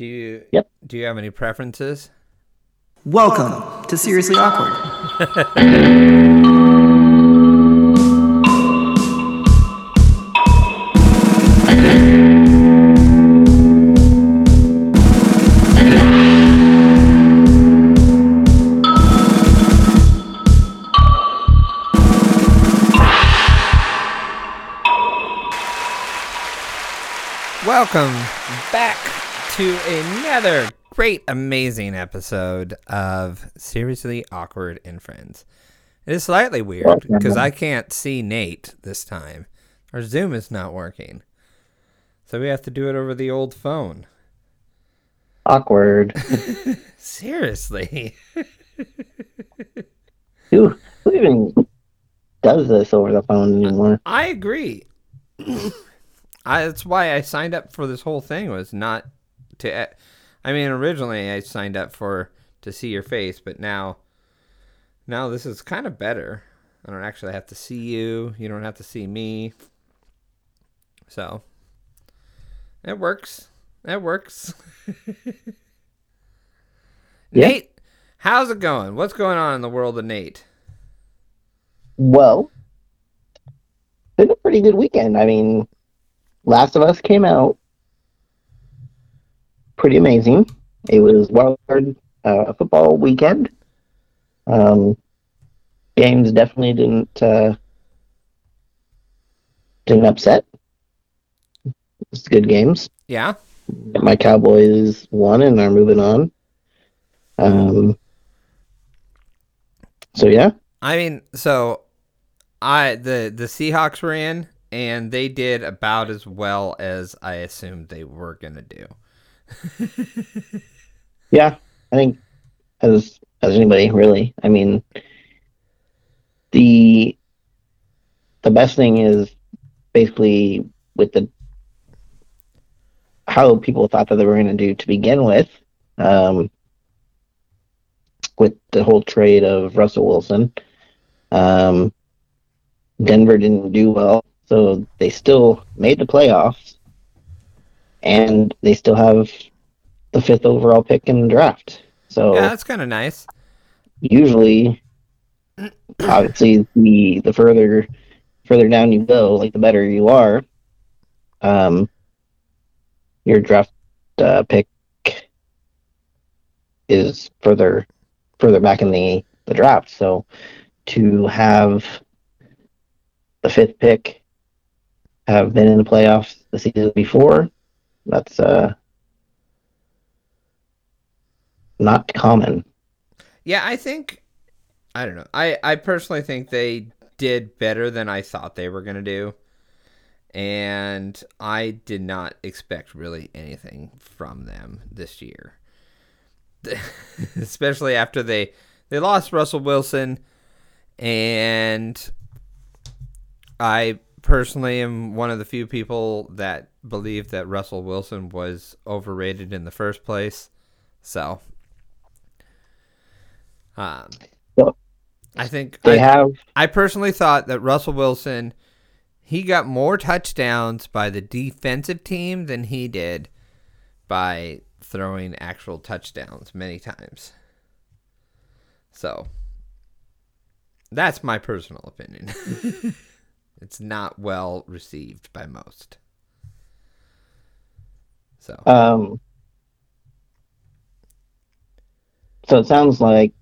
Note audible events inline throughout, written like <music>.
Do you Yep. do you have any preferences? Welcome to Seriously Awkward. Welcome back to another great, amazing episode of Seriously Awkward and Friends. It is slightly weird because I can't see Nate this time. Our Zoom is not working. So we have to do it over the old phone. Awkward. <laughs> Seriously. who who even does this over the phone anymore? I agree. <coughs> I, that's why I signed up for this whole thing was not to. Eh, I mean, originally I signed up for to see your face, but now, now this is kind of better. I don't actually have to see you. You don't have to see me. So it works. It works. <laughs> Yeah. Nate, how's it going? What's going on in the world of Nate? Well, been a pretty good weekend. I mean, Last of Us came out. Pretty amazing. It was wild card uh, football weekend. Um, games definitely didn't uh, didn't upset. It's good games. Yeah. My Cowboys won and are moving on. Um, so yeah, I mean, so I the the Seahawks were in and they did about as well as I assumed they were gonna do. <laughs> yeah. I think as as anybody really. I mean, the the best thing is basically with the how people thought that they were going to do to begin with. Um, with the whole trade of Russell Wilson. Um, Denver didn't do well, so they still made the playoffs, and they still have the fifth overall pick in the draft. So Yeah, that's kind of nice. usually, <clears throat> obviously, the the further further down you go, like the better you are, um, your draft uh, pick is further further back in the the draft. So to have the fifth pick have been in the playoffs the season before, that's uh not common. Yeah, I think I don't know. I I personally think they did better than I thought they were gonna do, and I did not expect really anything from them this year. <laughs> Especially after they they lost Russell Wilson, and I personally am one of the few people that believe that Russell Wilson was overrated in the first place. So, um, Well, I think They I, have I personally thought that Russell Wilson he got more touchdowns by the defensive team than he did by throwing actual touchdowns many times. So that's my personal opinion. <laughs> it's not well received by most. So Um, so it sounds like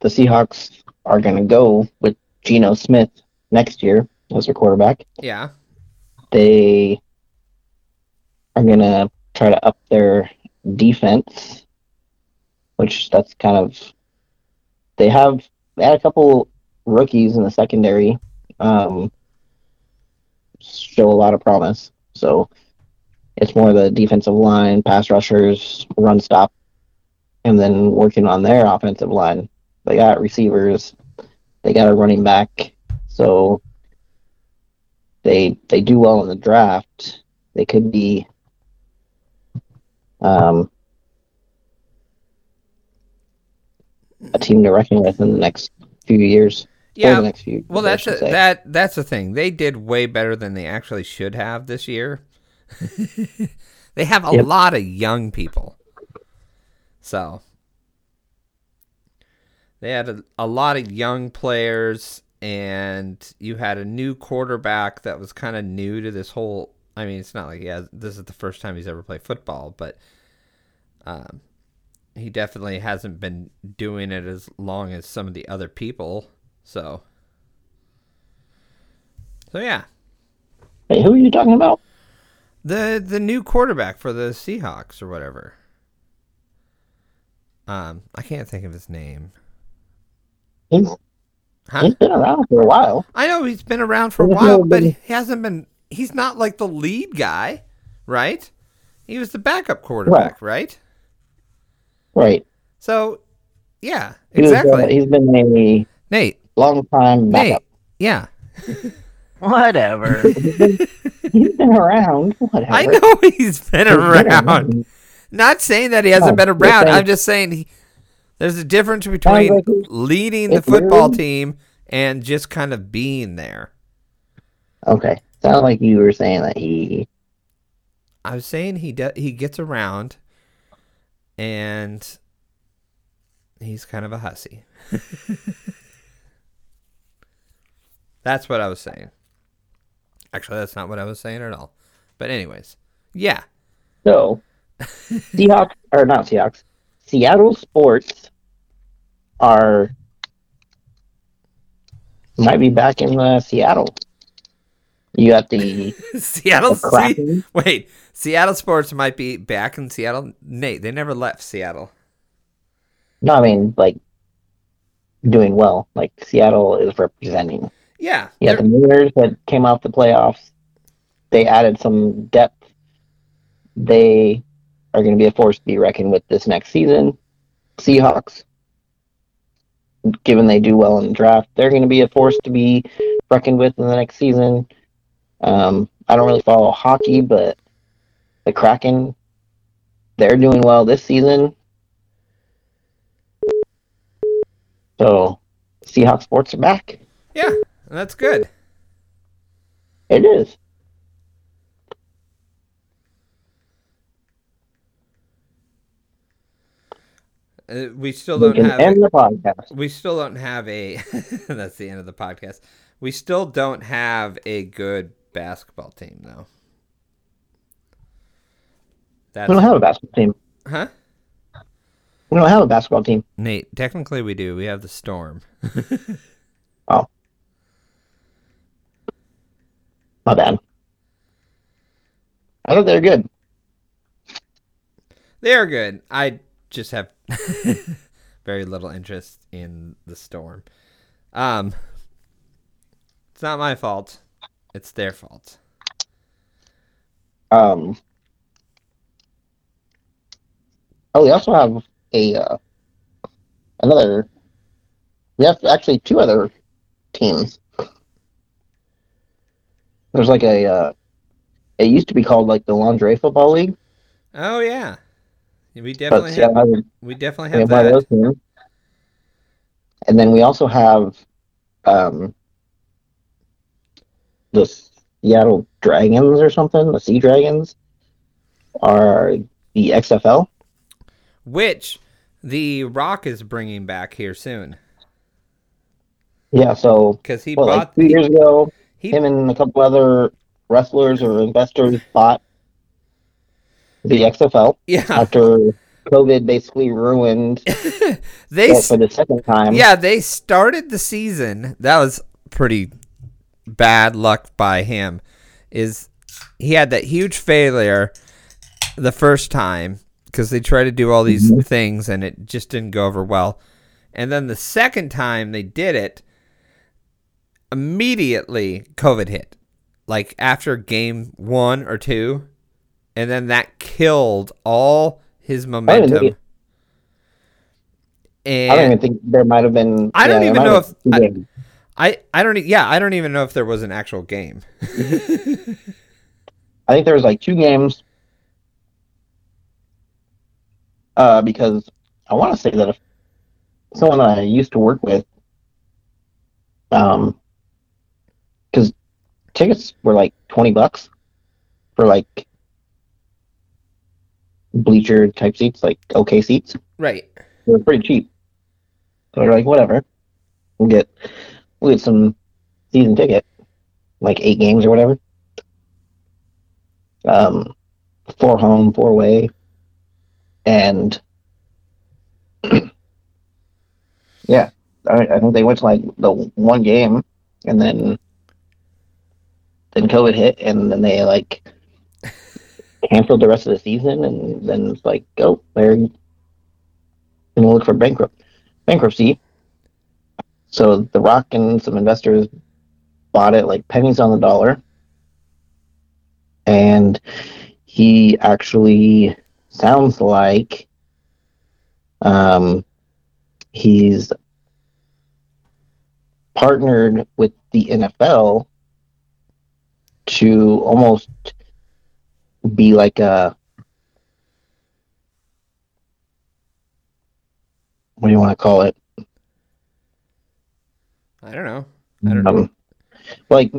the Seahawks are going to go with Geno Smith next year as their quarterback. yeah, They are going to try to up their defense, which that's kind of they have they had a couple rookies in the secondary um, show a lot of promise. So it's more the defensive line, pass rushers, run stop, and then working on their offensive line. They got receivers, they got a running back, so they they do well in the draft. They could be um, a team to reckon with in the next few years. Yeah. few. Well, that's a, that that's the thing. They did way better than they actually should have this year. <laughs> they have a Yep. lot of young people. So they had a, a lot of young players, and you had a new quarterback that was kind of new to this whole. I mean, it's not like yeah, this is the first time he's ever played football, but um, he definitely hasn't been doing it as long as some of the other people. So, so yeah, Hey, who are you talking about? the the new quarterback for the Seahawks or whatever. Um, I can't think of his name. He's Huh? he's been around for a while. I know he's been around for a while, but he hasn't been. He's not like the lead guy, right? He was the backup quarterback, right? Right. So, yeah, He uh, exactly. he's been a Nate, long time Nate, yeah, <laughs> Whatever. <laughs> He's been around. Whatever. I know <laughs> he's been He's been around. Not saying that he hasn't No, been around. saying- I'm just saying he, there's a difference between leading the football team and just kind of being there. Okay. Sounds like you were saying that he. I was saying he de- he gets around, and he's kind of a hussy. That's what I was saying. Actually, that's not what I was saying at all. But anyways, yeah, So, Seahawks, <laughs> or not Seahawks, Seattle sports are. Might be back in uh, Seattle. You got the, <laughs> Seattle. the wait, Seattle sports might be back in Seattle. Nate, they never left Seattle. No, I mean, like, doing well. Like, Seattle is representing. Yeah, they're- the Mariners that came off the playoffs. They added some depth. They are going to be a force to be reckoned with this next season. Seahawks, given they do well in the draft, they're going to be a force to be reckoned with in the next season. Um, I don't really follow hockey, but the Kraken, they're doing well this season. So, Seahawks sports are back. yeah, that's good. It is. Uh, we still don't can have. end the podcast. we still don't have a <laughs> that's the end of the podcast we still don't have a good basketball team though that's We don't have a basketball team. huh We don't have a basketball team. nate technically we do we have the storm <laughs> My bad. I thought they were good. they are good i just have <laughs> very little interest in the storm um it's not my fault it's their fault Um. Oh, we also have a uh, another. We have actually two other teams. There's like a. Uh, it used to be called like the Lingerie Football League, oh yeah we definitely Seattle have, has we definitely have have one of that those. And then we also have um, the Seattle Dragons or something. The Sea Dragons are the XFL. which the rock is bringing back here soon Yeah, so because he like bought two years ago, he, him and a couple other wrestlers or investors bought the XFL yeah. after COVID basically ruined <laughs> they for the second time. yeah they started the season. That was pretty bad luck by him. Is he had that huge failure the first time because they tried to do all these Mhm. things and it just didn't go over well. And then the second time they did it immediately covid hit like after game one or two and then that killed all his momentum and I don't even think there might have been. I don't yeah, even know if- I- I, I don't yeah I don't even know if there was an actual game. <laughs> I think there was like two games. Uh, because I want to say that if someone I used to work with, um, tickets were like twenty bucks for like bleacher type seats, like okay seats. Right. They were pretty cheap. So they're like, whatever. We'll get we'll get some season ticket, like eight games or whatever. Um, four home, four away, and <clears throat> yeah, I, I think they went to like the one game, and then then COVID hit, and then they like canceled the rest of the season, and then it's like, oh, they're gonna look for bankrupt bankruptcy. So The Rock and some investors bought it like pennies on the dollar, and he actually sounds like um, he's partnered with the NFL to almost be like a what do you want to call it? I don't know. I don't know. Um, like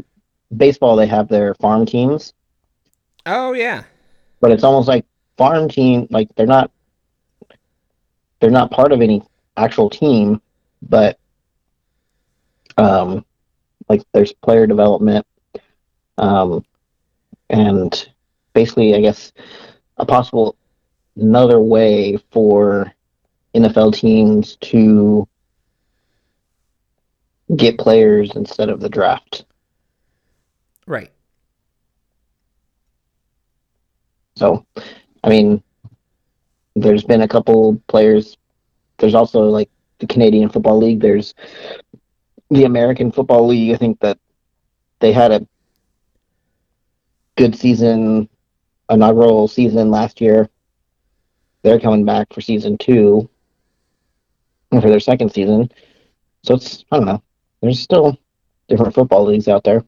baseball, they have their farm teams, Oh yeah. but it's almost like farm team. Like they're not they're not part of any actual team, but um, like there's player development, um, and basically, I guess a possible another way for NFL teams to get players instead of the draft. Right. So, I mean, there's been a couple players. There's also like the Canadian Football League. There's the American Football League. I think that they had a good season, inaugural season last year. They're coming back for season two, for their second season. So it's I don't know. There's still different football leagues out there.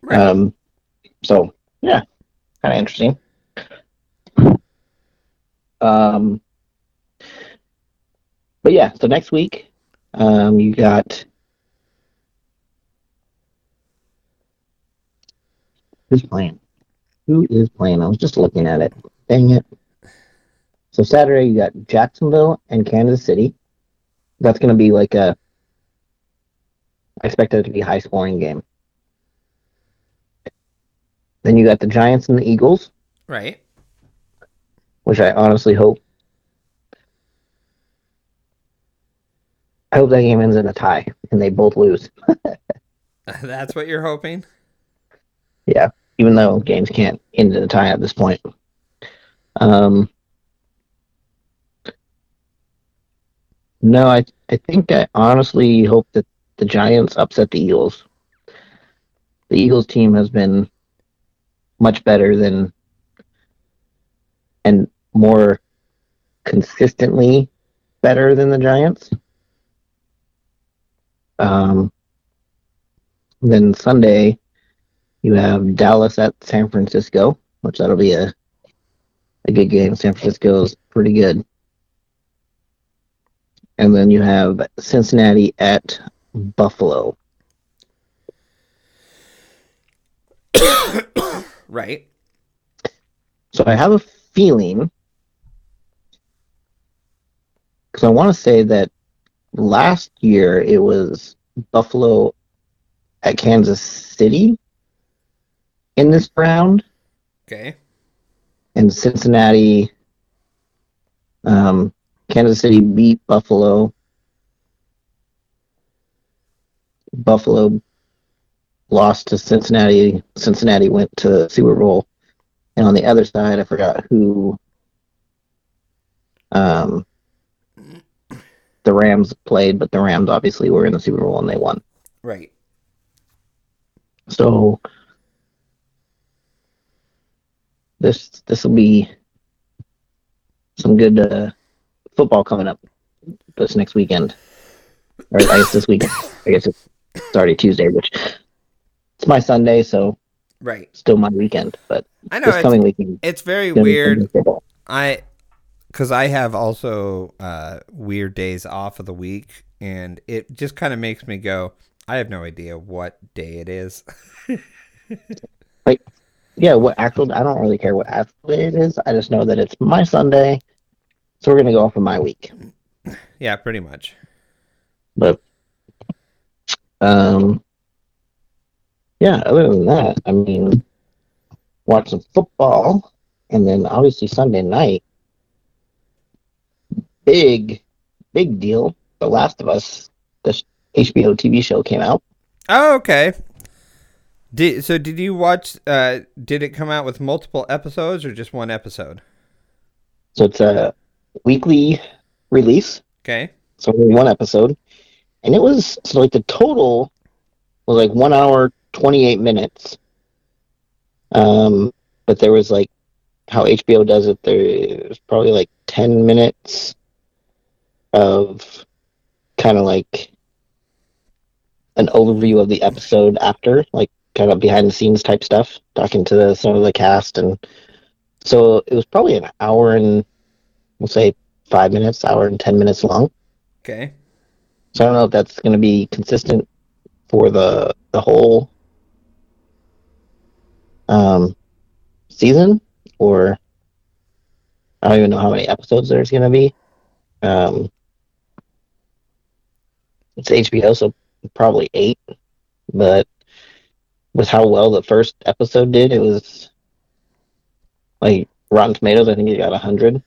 Right. Um, so yeah, kind of interesting. Um, but yeah, so next week, um, you got who's playing? Who is playing? I was just looking at it. Dang it! So Saturday, you got Jacksonville and Kansas City. That's going to be like a. I expect it to be a high scoring game. Then you got the Giants and the Eagles, right. which I honestly hope. I hope that game ends in a tie and they both lose. <laughs> <laughs> That's what you're hoping. Even though games can't end in a tie at this point. Um, no, I I think I honestly hope that the Giants upset the Eagles. The Eagles team has been much better than and more consistently better than the Giants. Um, then Sunday, you have Dallas at San Francisco, which that'll be a a good game. San Francisco is pretty good. And then you have Cincinnati at Buffalo. <coughs> Right. So I have a feeling because I want to say that last year it was Buffalo at Kansas City in this round. Okay. and Cincinnati. Um, Kansas City beat Buffalo. Buffalo lost to Cincinnati. Cincinnati went to Super Bowl, and on the other side, I forgot who. Um, the Rams played, but the Rams obviously were in the Super Bowl and they won. Right. So this this will be some good uh, football coming up this next weekend, or I guess this weekend. I guess it's already Tuesday, which it's my Sunday, so Right. still my weekend. But I know this it's, coming weekend, it's very gonna be some weird. I because I have also uh, weird days off of the week, and it just kind of makes me go. I have no idea what day it is. <laughs> yeah, what actual? I don't really care what actual day it is. I just know that it's my Sunday, so we're gonna go off of my week. Yeah, pretty much. But um, yeah. Other than that, I mean, watch some football, and then obviously Sunday night, big, big deal. The Last of Us, the HBO TV show came out. Oh, okay. Did so? Did you watch? Uh, did it come out with multiple episodes or just one episode? So it's a weekly release. Okay. So only one episode, and it was so like the total was like one hour twenty eight minutes. Um, but there was like how HBO does it. There's probably like ten minutes of kind of like an overview of the episode after, like kind of behind the scenes type stuff, talking to the, some of the cast, and so it was probably an hour and we'll say five minutes, hour and ten minutes long. Okay. So I don't know if that's going to be consistent for the the whole um, season, or I don't even know how many episodes there's going to be. Um, it's HBO, so probably eight. But with how well the first episode did, it was like Rotten Tomatoes. I think it got a hundred,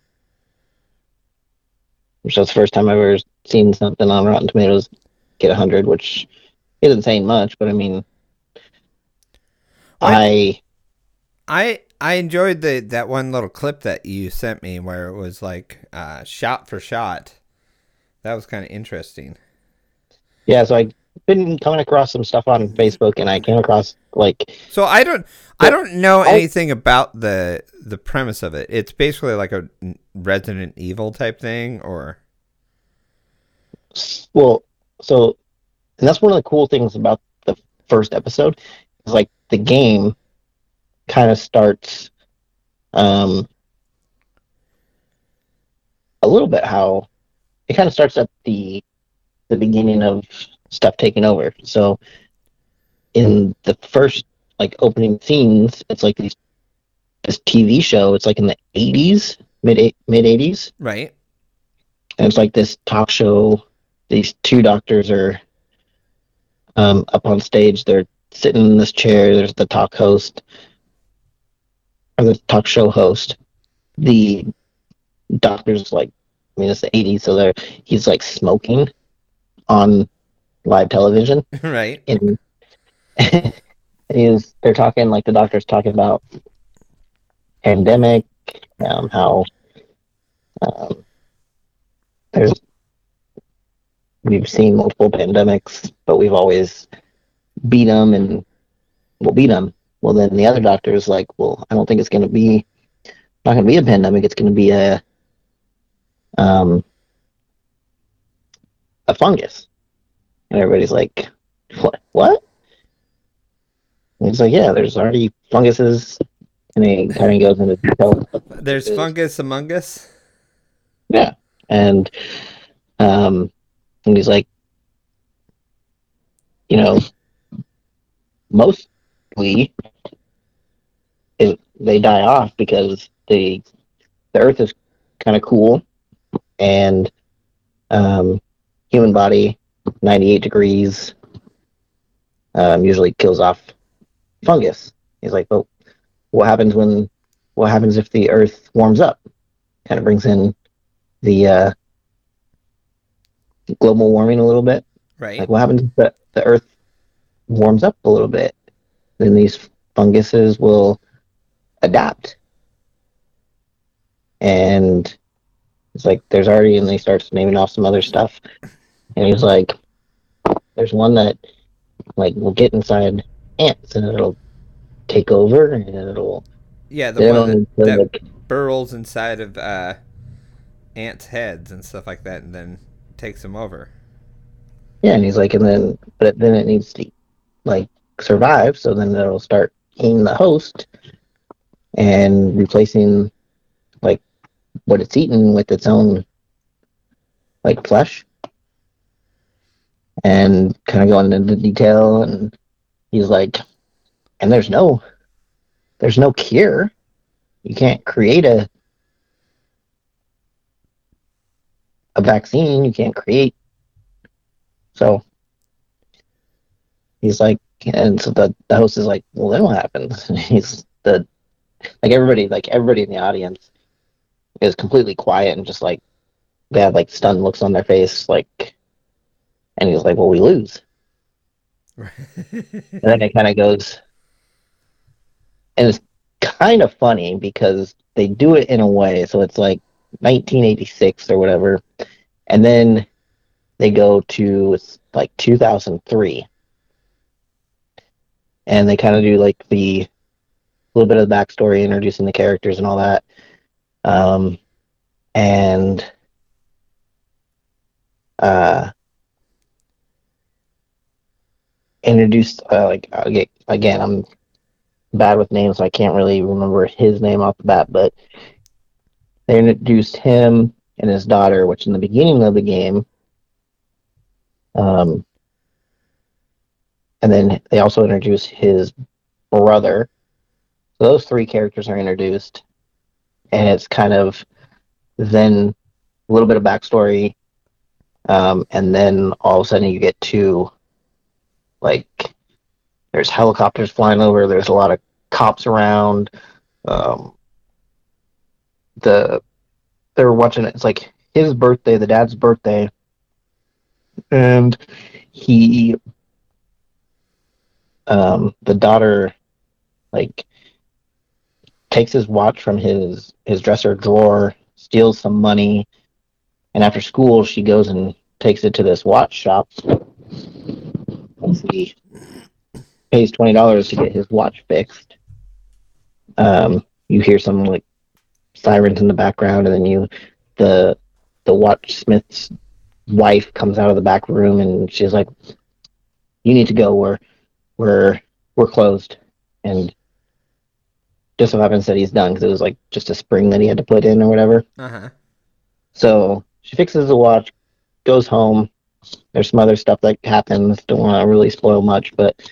which was the first time I've ever seen something on Rotten Tomatoes get a hundred, which isn't saying much, but I mean, I I I enjoyed the that one little clip that you sent me where it was like uh, shot for shot. That was kind of interesting. yeah, so I've been coming across some stuff on Facebook, and I came across like So I don't I don't know I- anything about the the premise of it. It's basically like a Resident Evil type thing, or well, so and that's one of the cool things about the first episode is like the game kind of starts um a little bit how it kind of starts at the the beginning of stuff taking over. So in the first like opening scenes, it's like these this TV show. It's like in the eighties, mid mid eighties, right? and it's like this talk show. These two doctors are um, up on stage. They're sitting in this chair. There's the talk host or the talk show host. The doctor's like, I mean, it's the '80s, so they're he's like smoking on live television, <laughs> right. and <laughs> and he's they're talking like the doctor's talking about pandemic, um, how um, there's we've seen multiple pandemics, but we've always beat them and we'll beat them. Well, then the other doctor is like, well, I don't think it's going to be not going to be a pandemic. It's going to be a um a fungus. And everybody's like, what? What? And he's like, yeah, there's already funguses. And he kind of goes into. There's fungus among us. Yeah. And um and he's like you know mostly it, they die off because the the earth is kind of cool and um human body 98 degrees um usually kills off fungus. He's like, "Well, what happens when what happens if the earth warms up?" Kind of brings in the uh, global warming a little bit. Right. Like, what happens if the, the Earth warms up a little bit? Then these funguses will adapt. And it's like, there's already, and he starts naming off some other stuff. And he's like, there's one that, like, will get inside ants and it'll take over and it'll. yeah, the one that, that burrows inside of uh, ants' heads and stuff like that, and then takes them over. Yeah, and he's like, and then, but then it needs to, like, survive. So then it'll start eating the host and replacing, like, what it's eaten with its own, like, flesh. And kind of going into detail. And he's like, and there's no, there's no cure. You can't create a a vaccine. You can't create. So he's like, and so the, the host is like, well, then what happens? <laughs> And he's the like everybody, like everybody in the audience is completely quiet and just like they have like stunned looks on their face, like, and he's like, well, we lose. And then it kind of goes, and it's kind of funny because they do it in a way. So it's like 1986 or whatever, and then they go to like 2003, and they kind of do like the little bit of the backstory, introducing the characters and all that, um, and uh, introduced uh, like again, I'm bad with names, so I can't really remember his name off the bat, but they introduced him and his daughter, which in the beginning of the game, um, and then they also introduced his brother. So those three characters are introduced, and it's kind of then a little bit of backstory, um, and then all of a sudden you get to like there's helicopters flying over. There's a lot of cops around. Um, the they're watching it. It's like his birthday, the dad's birthday, and he, um, the daughter, like takes his watch from his his dresser drawer, steals some money, and after school she goes and takes it to this watch shop. He pays twenty dollars to get his watch fixed. Um, you hear some like sirens in the background, and then you the the watchsmith's wife comes out of the back room, and she's like, "You need to go. We're we're we're closed." And just so happens that he's done because it was like just a spring that he had to put in or whatever. Uh huh. So she fixes the watch, goes home. There's some other stuff that happens. Don't want to really spoil much, but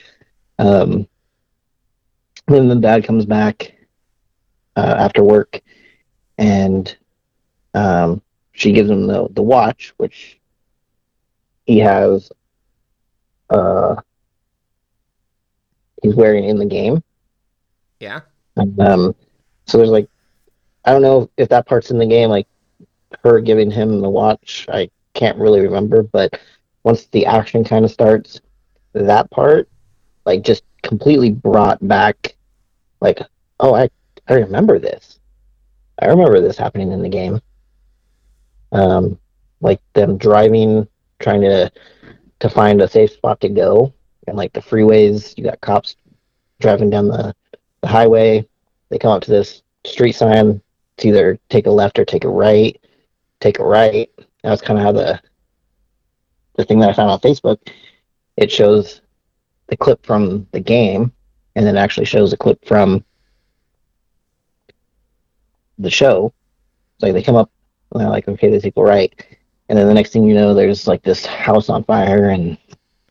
um, then the dad comes back uh, after work, and um, she gives him the the watch, which he has. Uh, he's wearing in the game. Yeah. And, um, so there's like, I don't know if that part's in the game, like her giving him the watch. I can't really remember, but once the action kind of starts, that part, like, just completely brought back, like, oh, I I remember this. I remember this happening in the game. Um, like them driving, trying to to find a safe spot to go, and like the freeways, you got cops driving down the, the highway. They come up to this street sign. It's either take a left or take a right. Take a right. That's kind of how the the thing that I found on Facebook. It shows the clip from the game, and then actually shows a clip from the show. It's like they come up and they're like, okay, take a right, and then the next thing you know, there's like this house on fire, and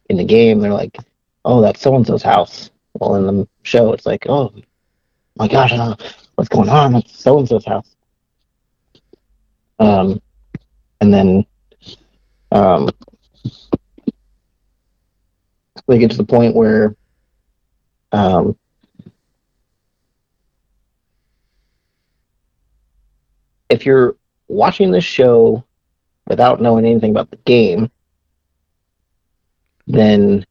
in the game, they're like, oh, that's so and so's house. Well, in the show, it's like, oh my gosh, know what's going on. It's so and so's house. Um, and then um, they get to the point where um, if you're watching this show without knowing anything about the game, then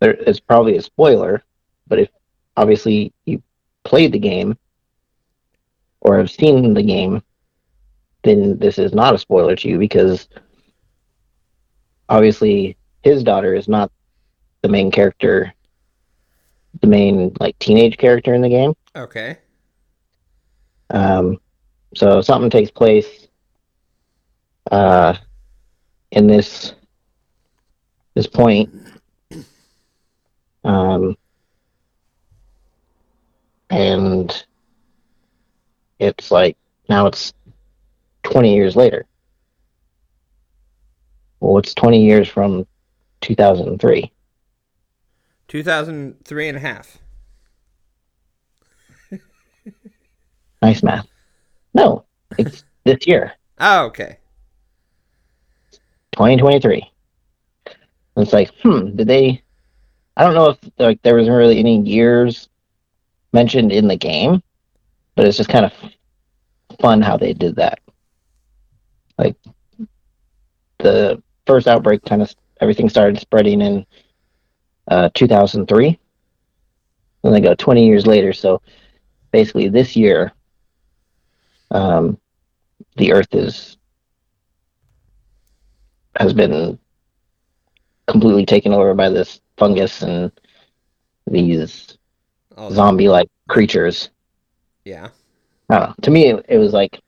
there is probably a spoiler. But if obviously you played the game or have seen the game, then this is not a spoiler to you because obviously his daughter is not the main character, the main like teenage character in the game. Okay. Um, so something takes place uh, in this this point, um, and it's like now it's twenty years later. Well, it's twenty years from two thousand and three. 2003 and a half. <laughs> Nice math. No, it's this year, Oh, okay. 2023. It's like, hmm, did they? I don't know if like there wasn't really any years mentioned in the game, but it's just kind of fun how they did that. Like the first outbreak, kind of everything started spreading in uh, 2003. Then they go 20 years later. So basically, this year, um, the Earth is has been completely taken over by this fungus and these Oh, zombie-like creatures. Yeah. I. To me, it, it was like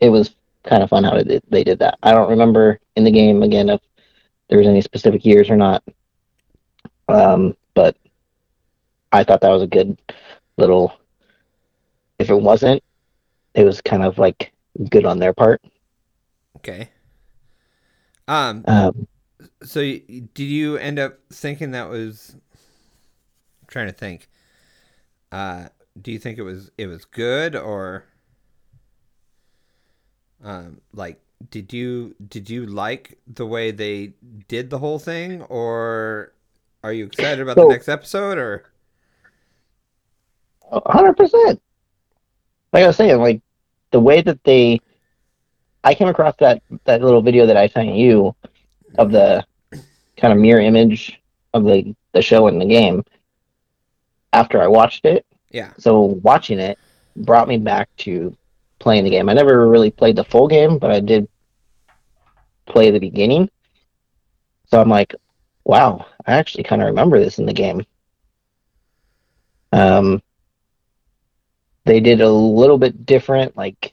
it was kind of fun how they did, they did that. I don't remember in the game again if there was any specific years or not, um, but I thought that was a good little. If it wasn't, it was kind of like good on their part. Okay. Um. Um, So, did you end up thinking that was? I'm trying to think. Uh, do you think it was it was good or? Um, like, did you did you like the way they did the whole thing, or are you excited about the next episode? Or hundred percent. Like I was saying, like the way that they, I came across that that little video that I sent you of the kind of mirror image of the the show and the game. After I watched it, yeah, so watching it brought me back to playing the game. I never really played the full game, but I did play the beginning. So I'm like, wow, I actually kind of remember this in the game. Um, they did a little bit different. Like,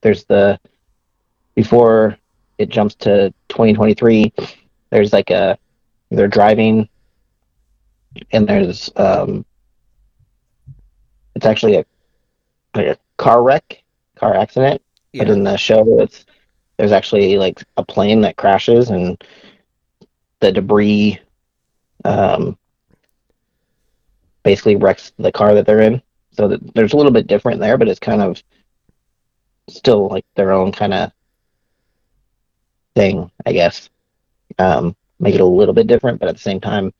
there's the before it jumps to 2023. There's like a they're driving, and there's um, it's actually a like a car wreck, car accident. But in the show, it's there's actually like a plane that crashes and the debris um, basically wrecks the car that they're in. So that there's a little bit different there, but it's kind of still like their own kind of thing, I guess. Um, make it a little bit different, but at the same time,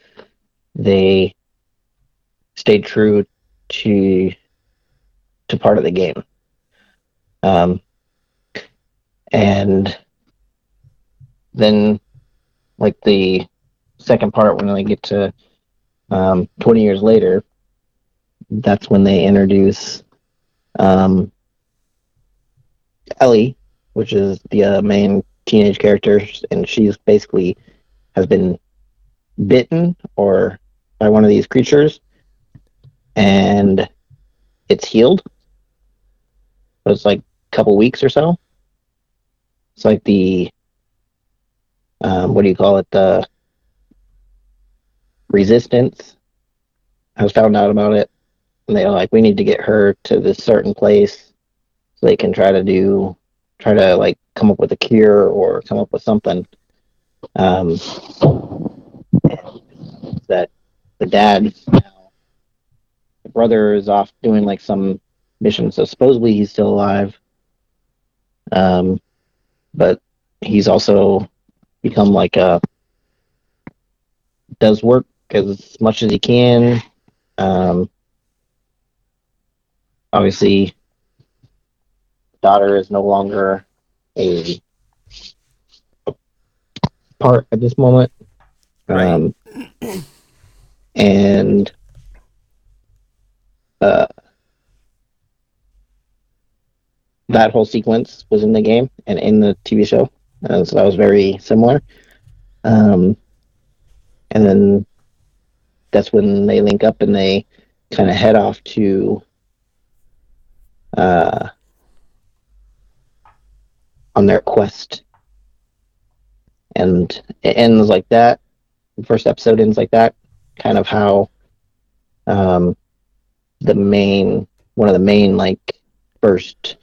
they stayed true to to part of the game. Um, and then, like the second part, when they get to um, 20 years later, that's when they introduce um, Ellie, which is the uh, main teenage character, and she's basically has been bitten or by one of these creatures, and it's healed. So it's like couple weeks or so. It's like the um, what do you call it? The resistance. I was found out about it, and they're like, we need to get her to this certain place so they can try to do, try to like come up with a cure or come up with something. Um, that the dad now, the brother is off doing like some mission, so supposedly he's still alive. Um, but he's also become like a does work as much as he can. Um, obviously, daughter is no longer a, a part at this moment. Right. Um, and uh, that whole sequence was in the game and in the TV show, and so that was very similar. Um, and then that's when they link up and they kind of head off to uh, on their quest, and it ends like that. The first episode ends like that, kind of how um, the main one of the main like first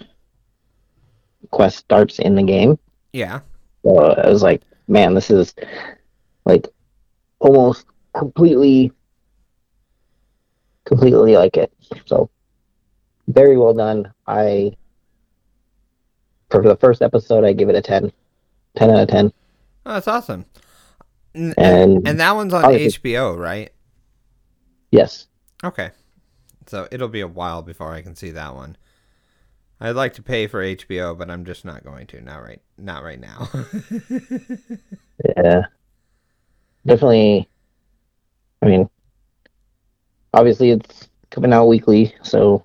quest starts in the game. yeah, So I was like, man, this is like almost completely completely like it. So very well done. I for the first episode, I give it a 10. 10 out of 10. Oh, that's awesome. N- And- and that one's on obviously- HBO, right? Yes. Okay. So it'll be a while before I can see that one. I'd like to pay for HBO, but I'm just not going to. Not right not right now. <laughs> Yeah. Definitely. I mean, obviously it's coming out weekly, so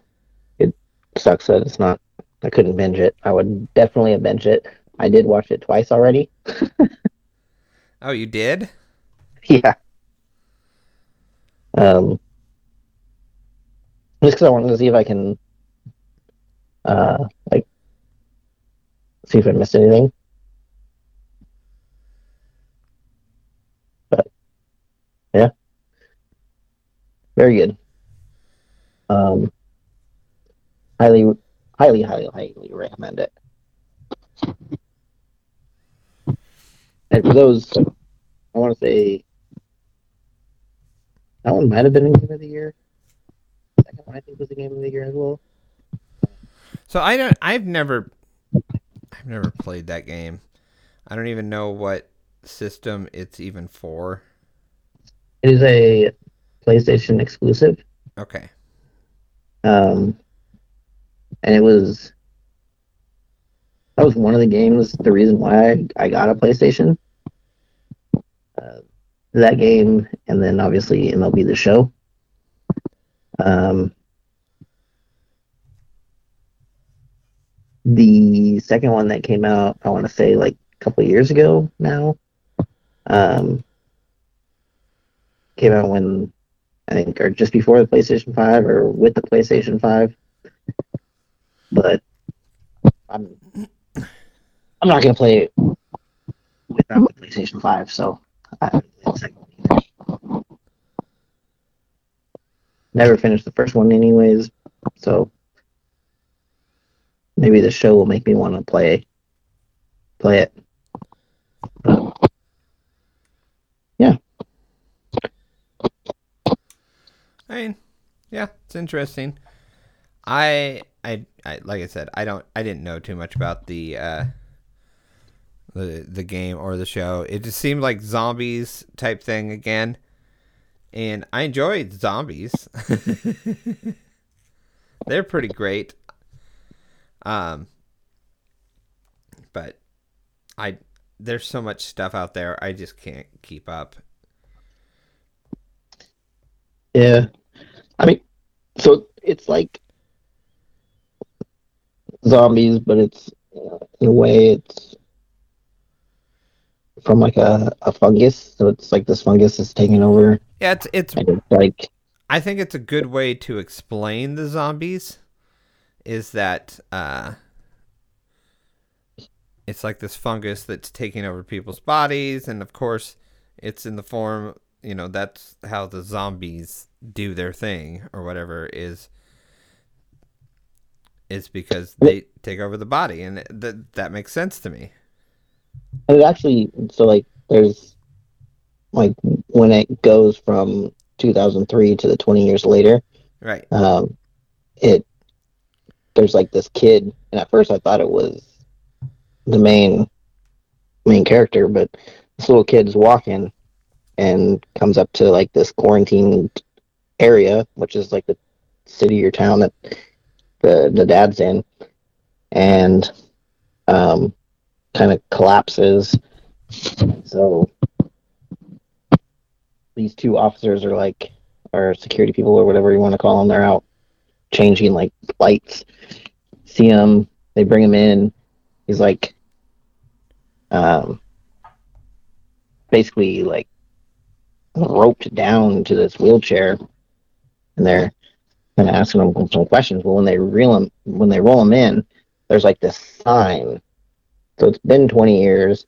it sucks that it's not. I couldn't binge it. I would definitely have binge it. I did watch it twice already. <laughs> oh, you did? yeah. Um, just because I wanted to see if I can, uh, like, see if I missed anything. But yeah, very good. Um, highly, highly, highly, highly recommend it. And for those, I want to say that one might have been a game of the year. Second one I think was a game of the year as well. So I don't I've never I've never played that game. I don't even know what system it's even for. It is a PlayStation exclusive. Okay. Um, and it was that was one of the games. The reason why I, I got a PlayStation. Uh, that game, and then obviously MLB The Show. Um, the second one that came out, I want to say like a couple years ago now. Um, came out when I think, or just before the PlayStation 5 or with the PlayStation 5. But I'm I'm not gonna play it without the PlayStation 5, so I. Never finished the first one anyways, so maybe the show will make me want to play play it. But, yeah. I mean, yeah, it's interesting. I, I, I, like I said, I don't, I didn't know too much about the, uh, the the game or the show. It just seemed like zombies type thing again, and I enjoyed zombies. <laughs> <laughs> They're pretty great. Um, but I there's so much stuff out there. I just can't keep up. Yeah. I mean, so it's like zombies, but it's in a way it's from like a, a fungus. So it's like this fungus is taking over, Yeah, it's it's it's like I think it's a good way to explain the zombies is that uh, it's like this fungus that's taking over people's bodies, and of course, it's in the form, you know, that's how the zombies do their thing or whatever is is because they take over the body, and that that makes sense to me. and it actually so like there's like when it goes from 2003 to the 20 years later, Right. um, it there's like this kid, and at first I thought it was the main main character, but this little kid's walking and comes up to like this quarantined area, which is like the city or town that the the dad's in, and um, kind of collapses. So these two officers are like, or security people or whatever you want to call them, they're out changing like lights. See him, they bring him in. He's like, um, basically like roped down to this wheelchair, and they're kind of asking him some questions. Well, when they reel him, when they roll him in, there's like this sign. So it's been 20 years.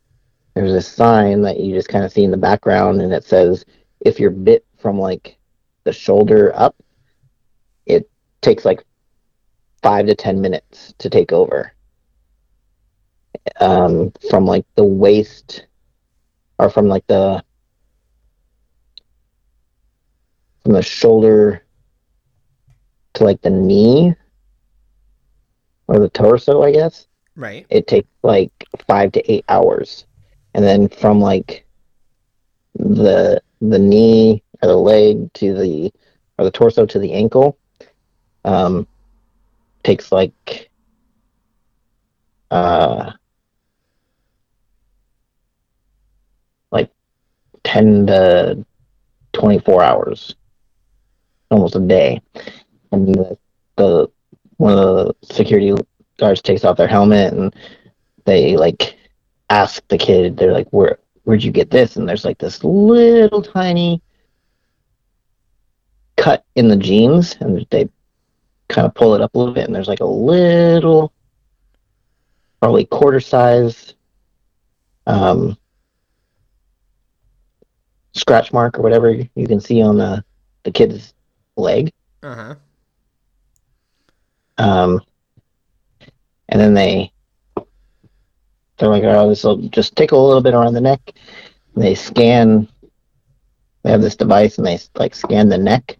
There's this sign that you just kind of see in the background, and it says, "If you're bit from like the shoulder up, it takes like five to ten minutes to take over. Um, from like the waist, or from like the from the shoulder to like the knee or the torso, I guess, Right. it takes like five to eight hours, and then from like the the knee or the leg to the or the torso to the ankle, um, takes like uh like ten to twenty four hours, almost a day, and the, the one of the security guards takes off their helmet and they like ask the kid they're like where where'd you get this? And there's like this little tiny cut in the jeans and they kind of pull it up a little bit and there's like a little probably quarter size um scratch mark or whatever you can see on the the kid's leg Uh huh. um, and then they they're like, oh, this will just tickle a little bit around the neck. And they scan. They have this device, and they like scan the neck,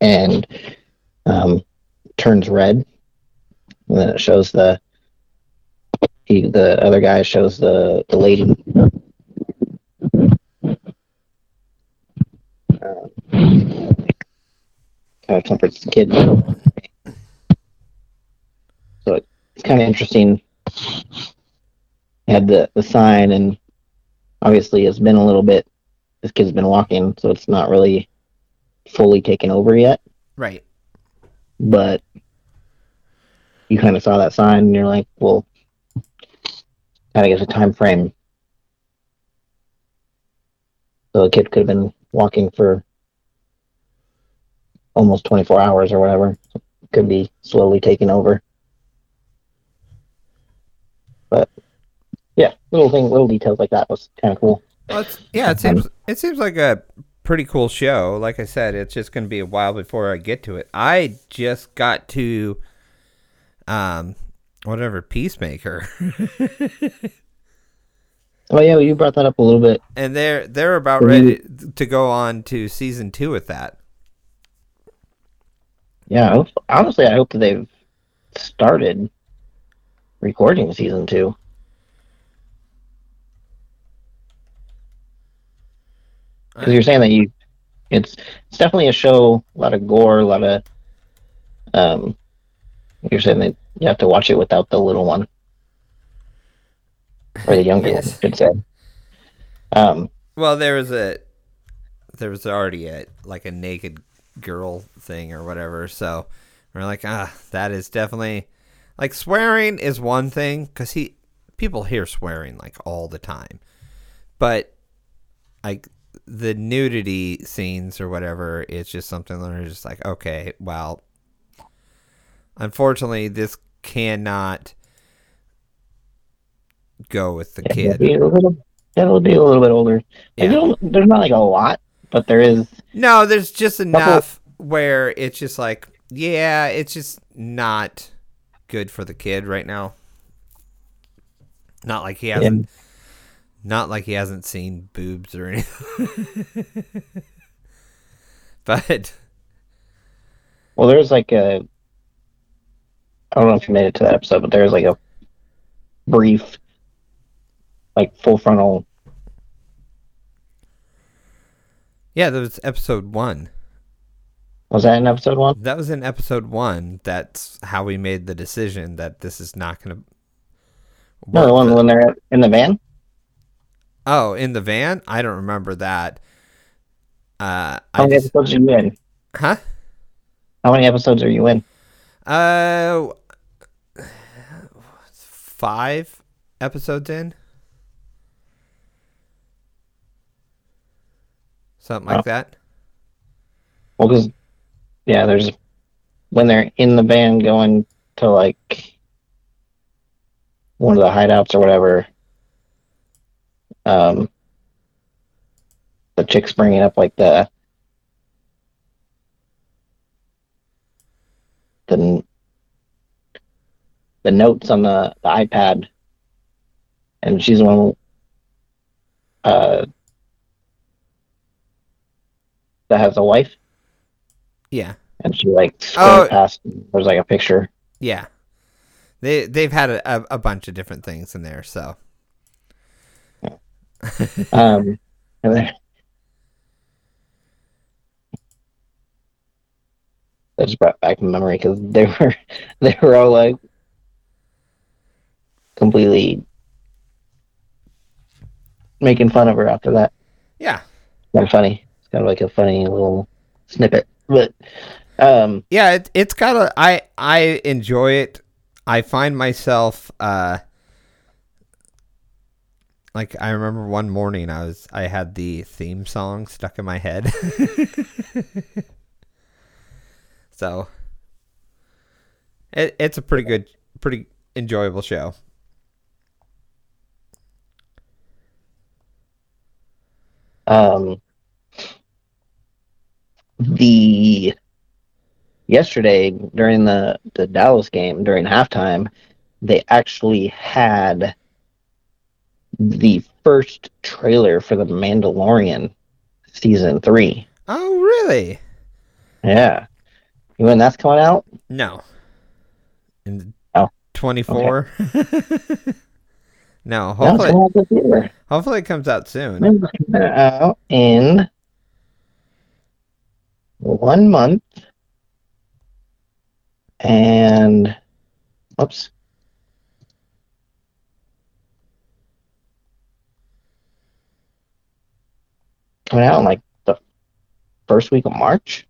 and um, turns red. And then it shows the he the other guy shows the the lady. Kind of comforts the kid. So it's kind of interesting. Had the, the sign, and obviously it's been a little bit. This kid's been walking, so it's not really fully taken over yet. Right. But you kind of saw that sign, and you're like, well, kind of gives a time frame. So the kid could have been walking for almost 24 hours or whatever. Could be slowly taking over. But yeah, little thing, little details like that was kind of cool. Well, yeah, it seems it seems like a pretty cool show. Like I said, it's just going to be a while before I get to it. I just got to, um, whatever Peacemaker, <laughs> Oh yeah, you brought that up a little bit. and they're they're about ready to go on to season two with that. Yeah, I hope, honestly, I hope that they've started recording season two. Because you're saying that you, it's it's definitely a show, a lot of gore, a lot of, um, you're saying that you have to watch it without the little one or the younger Yes. one, I should say. Um, Well, there was a there was already a like a naked girl thing or whatever. So we're like, ah, that is definitely like swearing is one thing because he people hear swearing like all the time, but like the nudity scenes or whatever, it's just something that are just like, okay, well, unfortunately, this cannot go with the yeah, kid. Be a little, yeah, it'll be a little bit older. Yeah. there's not like a lot, but there is. No, there's just enough where it's just like, yeah, it's just not good for the kid right now. Not like he hasn't, not like he hasn't seen boobs or anything. <laughs> but Well, there's like a. I don't know if you made it to that episode, but there's like a brief, like full frontal. yeah, that was episode one. Was that in episode one? That was in episode one. That's how we made the decision that this is not going to. No, the one when they're in the van. Oh, in the van? I don't remember that. Uh, How many just, episodes are you in? huh? How many episodes are you in? Uh, five episodes in, something like Oh. that. Well, because yeah, there's when they're in the van going to like one of the hideouts or whatever. Um, the chick's bringing up like the the the notes on the, the iPad, and she's the one uh, that has a wife. Yeah, and she like scrolled Oh. past. There's like a picture. Yeah, they they've had a, a bunch of different things in there. So Um, then that just brought back memory because they were <laughs> they were all like completely making fun of her after that. yeah, of funny. It's kind of like a funny little snippet, but um, yeah, it, kind of I I enjoy it. I find myself uh like I remember one morning I was I had the theme song stuck in my head. <laughs> so it, it's a pretty good pretty enjoyable show. um, the yesterday during the the Dallas game during halftime, they actually had the first trailer for the Mandalorian season three. Oh, really? Yeah, you when that's coming out? No. In Oh, 24. <laughs> no, No, hopefully this hopefully it comes out soon. Out in one month and whoops coming out in like the first week of march?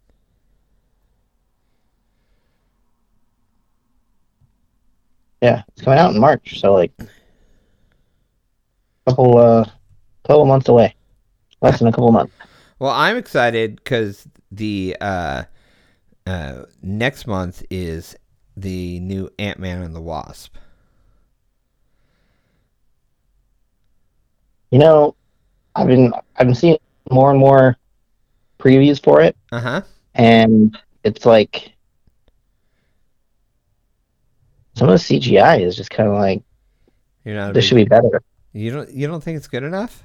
Yeah it's coming out in march so like a couple uh couple months away. Less than a couple months. Well, I'm excited because the uh, uh, next month is the new Ant Man and the Wasp. You know, I've been I've been seeing more and more previews for it, Uh huh. and it's like some of the CGI is just kind of like You're not. A this big- should be better. You don't. You don't think it's good enough?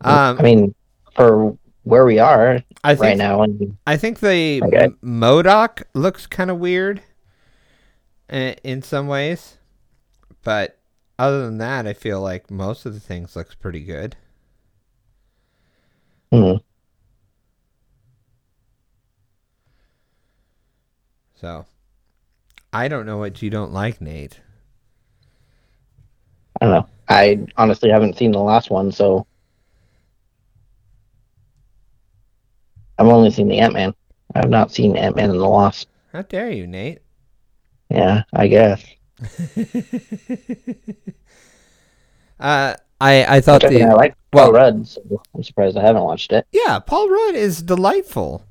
Um, I mean, for where we are I think right now, and I think the Okay. MODOK looks kind of weird in some ways, but other than that, I feel like most of the things looks pretty good. Hmm, So, I don't know what you don't like, Nate. I don't know. I honestly haven't seen the last one, so I've only seen the Ant Man. I've not seen Ant Man and the Wasp. How dare you, Nate? Yeah, I guess. <laughs> uh, I I thought mean, I the like well- Paul Rudd, so I'm surprised I haven't watched it. yeah Paul Rudd is delightful.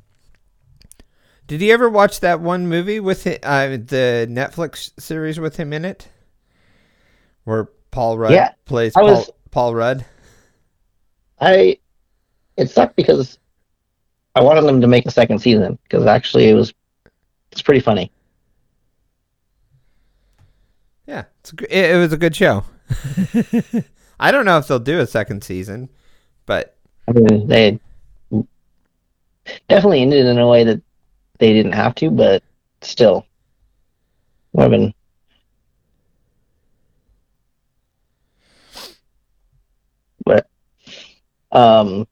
Did you ever watch that one movie with hi- uh, the Netflix series with him in it, where Paul Rudd Yeah, plays I Paul, was- Paul Rudd? I it sucked because I wanted them to make a second season because actually it was it's pretty funny. Yeah, it's a, it, it was a good show. <laughs> I don't know if they'll do a second season, but I mean, they definitely ended in a way that they didn't have to, but still would have been. But um,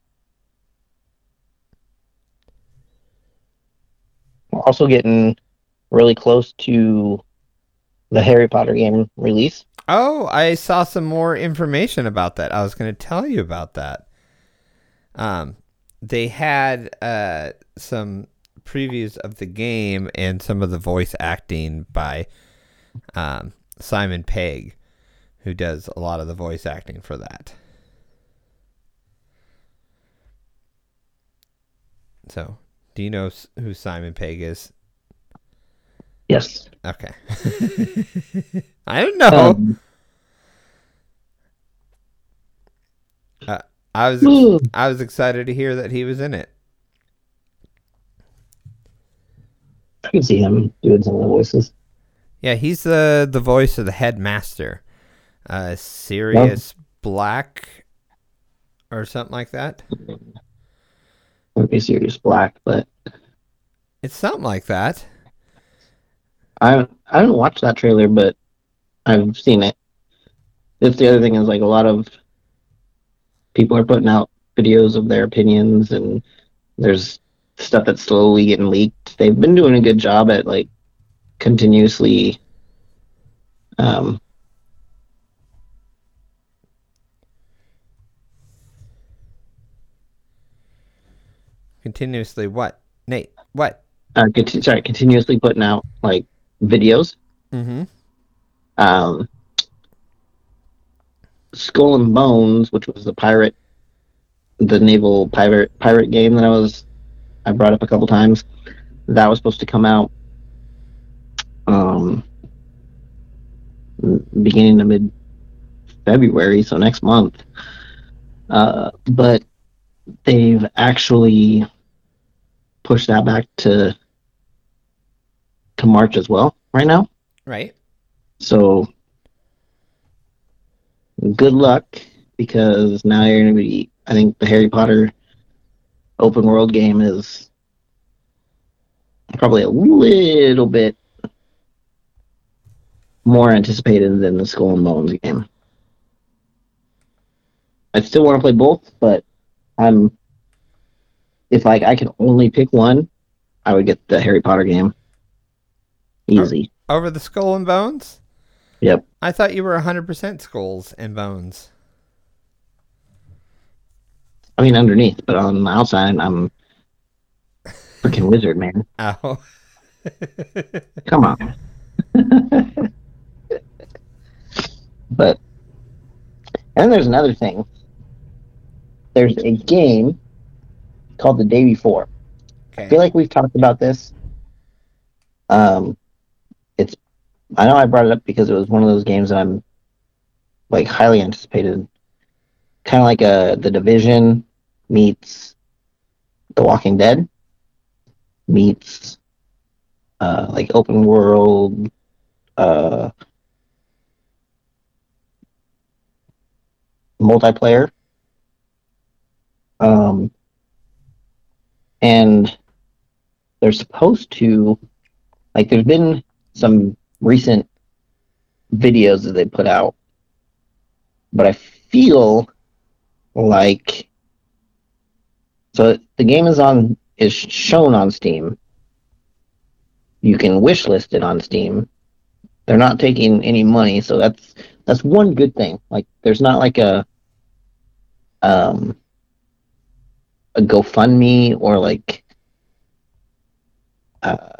also getting really close to the Harry Potter game release. Oh, I saw some more information about that. I was going to tell you about that. Um, they had uh some previews of the game and some of the voice acting by um Simon Pegg, who does a lot of the voice acting for that. So, do you know who Simon Pegg is? Yes. Okay. <laughs> I don't know. Um, I was Ooh. I was excited to hear that he was in it. I can see him doing some of the voices. Yeah, he's the the voice of the headmaster, uh, Sirius Black, or something like that. Would be Sirius Black, but It's something like that. I I haven't watched that trailer, but I've seen it. That's the other thing is like a lot of people are putting out videos of their opinions, and there's stuff that's slowly getting leaked. They've been doing a good job at like continuously um, Continuously what? Nate, what? uh, conti- sorry, continuously putting out like videos. Mm-hmm. Um, Skull and Bones, which was the pirate, the naval pirate pirate game that I was, I brought up a couple times. That was supposed to come out, um, beginning to mid February, so next month. Uh, but they've actually pushed that back to to March as well right now. Right. So good luck because now you're going to be. I think the Harry Potter open world game is probably a little bit more anticipated than the Skull and Bones game. I still want to play both, but I'm if like I could only pick one, I would get the Harry Potter game. Easy. Over the skull and bones? Yep. I thought you were 100% skulls and bones. I mean underneath, but on the outside I'm freaking wizard, man. <laughs> Oh. Come on. <laughs> but and there's another thing. There's a game called The Day Before. I feel like we've talked about this. Um, I know I brought it up because it was one of those games that I'm like highly anticipated. Kind of like a The Division meets The Walking Dead meets uh, like open world uh, multiplayer. Um, and they're supposed to like there's been some recent videos that they put out but i feel like so the game is on is shown on steam. You can wish list it on steam. They're not taking any money so that's that's one good thing. Like there's not like a um a GoFundMe or like uh,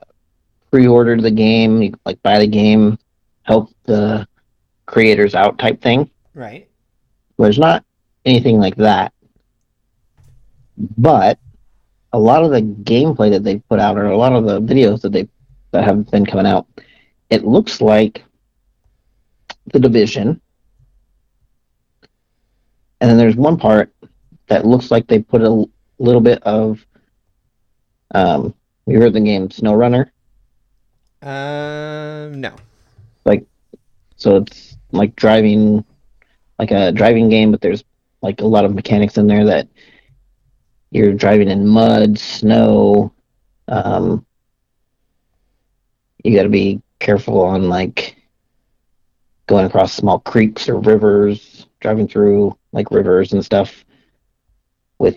pre-order the game, you, like buy the game, help the creators out type thing. Right. There's not anything like that, but a lot of the gameplay that they put out, or a lot of the videos that they that have been coming out, it looks like the division. And then there's one part that looks like they put a little bit of um you heard the game SnowRunner? Um, no. Like, so it's like driving like a driving game, but there's like a lot of mechanics in there that you're driving in mud, snow, um you gotta be careful on like going across small creeks or rivers, driving through like rivers and stuff with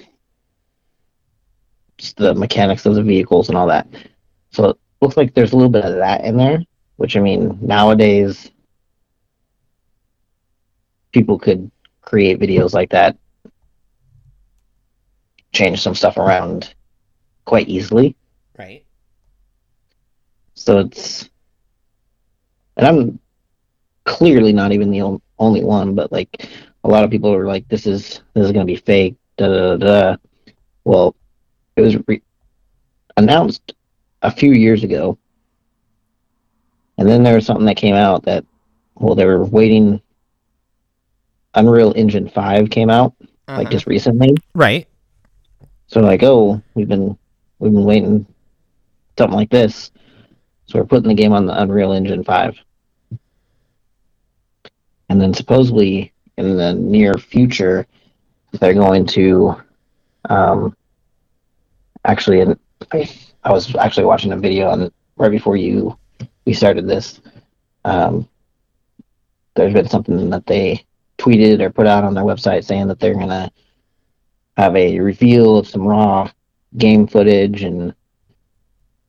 just the mechanics of the vehicles and all that. So looks like there's a little bit of that in there, which I mean, nowadays people could create videos like that, change some stuff around quite easily. Right. So it's, and I'm clearly not even the on- only one, but like a lot of people are like, "This is this is gonna be fake." Da da da. da. Well, it was re- announced a few years ago, and then there was something that came out that, well, they were waiting. Unreal Engine Five came out like Uh-huh. just recently, Right. so like, oh, we've been we've been waiting something like this. So we're putting the game on the Unreal Engine 5. And then supposedly in the near future, they're going to um, actually, I I was actually watching a video on right before you we started this. Um, there's been something that they tweeted or put out on their website saying that they're gonna have a reveal of some raw game footage and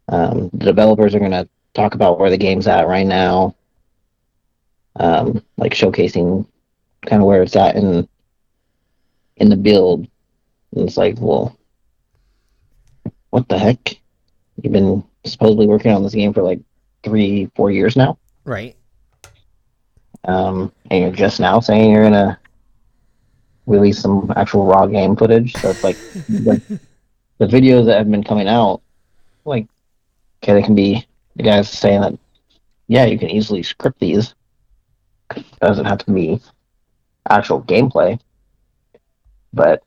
um, the developers are gonna talk about where the game's at right now, um, like showcasing kind of where it's at in in the build. And it's like, well, what the heck? You've been supposedly working on this game for like three, four years now, Right. um, and you're just now saying you're gonna release some actual raw game footage. So it's like <laughs> the, the videos that have been coming out, like, okay, they can be the guys saying that, yeah, you can easily script these. It doesn't have to be actual gameplay, but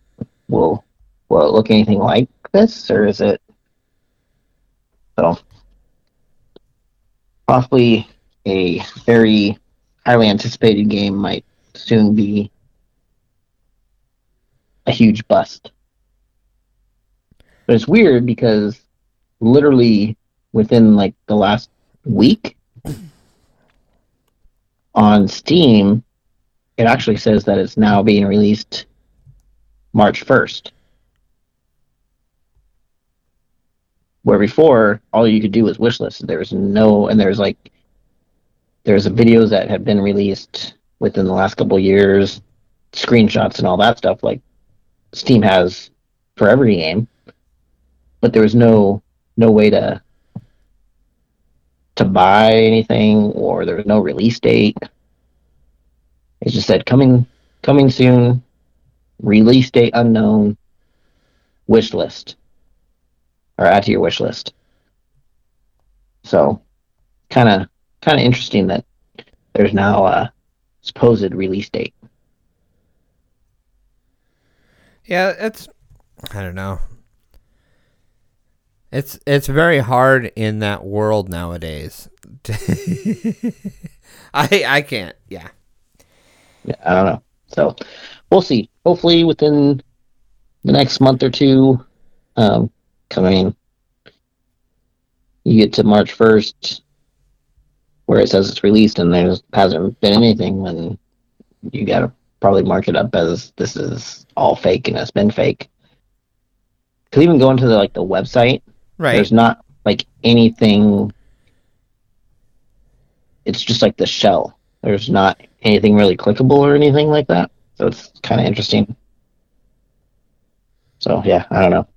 will will it look anything like this, or is it so possibly a very highly anticipated game might soon be a huge bust. But it's weird because literally within like the last week on Steam, it actually says that it's now being released March 1st. Where before, all you could do was wish list. There was no, and there's like, there's videos that have been released within the last couple years, screenshots and all that stuff like Steam has for every game. But there was no no way to to buy anything or there was no release date. It just said coming coming soon, release date unknown, wish list. Or add to your wish list. So kinda kinda interesting that there's now a supposed release date. Yeah, it's I don't know. It's it's very hard in that world nowadays. <laughs> I I can't. Yeah. Yeah, I don't know. So we'll see. Hopefully within the next month or two, um, coming, you get to March first, where it says it's released, and there hasn't been anything, then you gotta probably mark it up as this is all fake and it's been fake. Because even going to the like the website, Right. there's not like anything. It's just like the shell. There's not anything really clickable or anything like that. So it's kind of interesting. So yeah, I don't know.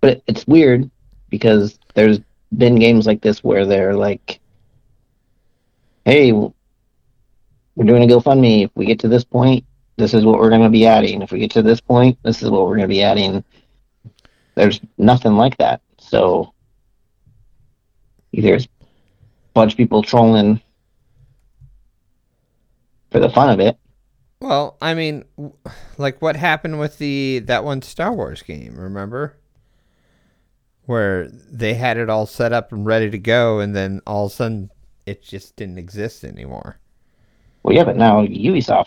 But it, it's weird because there's been games like this where they're like, "Hey, we're doing a GoFundMe. If we get to this point, this is what we're going to be adding. If we get to this point, this is what we're going to be adding." There's nothing like that. So either it's a bunch of people trolling for the fun of it. Well, I mean, like what happened with the that one Star Wars game, remember? Where they had it all set up and ready to go and then all of a sudden it just didn't exist anymore. Well, yeah, but now Ubisoft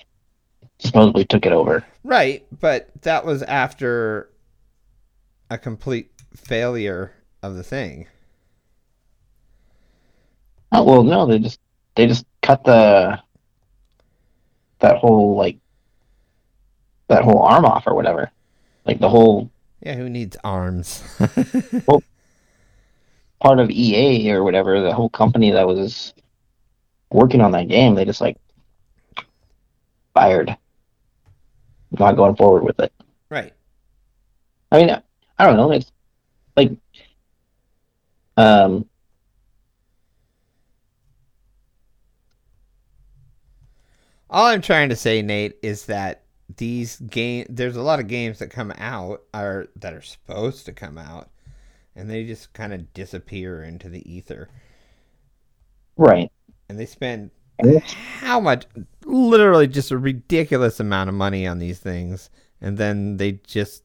supposedly took it over. Right, but that was after a complete failure of the thing. Oh well, no, they just they just cut the that whole like that whole arm off or whatever. Like the whole Yeah, who needs arms? <laughs> Well, part of EA or whatever, the whole company that was working on that game, they just like fired. Not going forward with it. right. I mean, I don't know. It's like, um, All I'm trying to say, Nate, is that these game there's a lot of games that come out are that are supposed to come out and they just kind of disappear into the ether. right. And they spend how much literally just a ridiculous amount of money on these things and then they just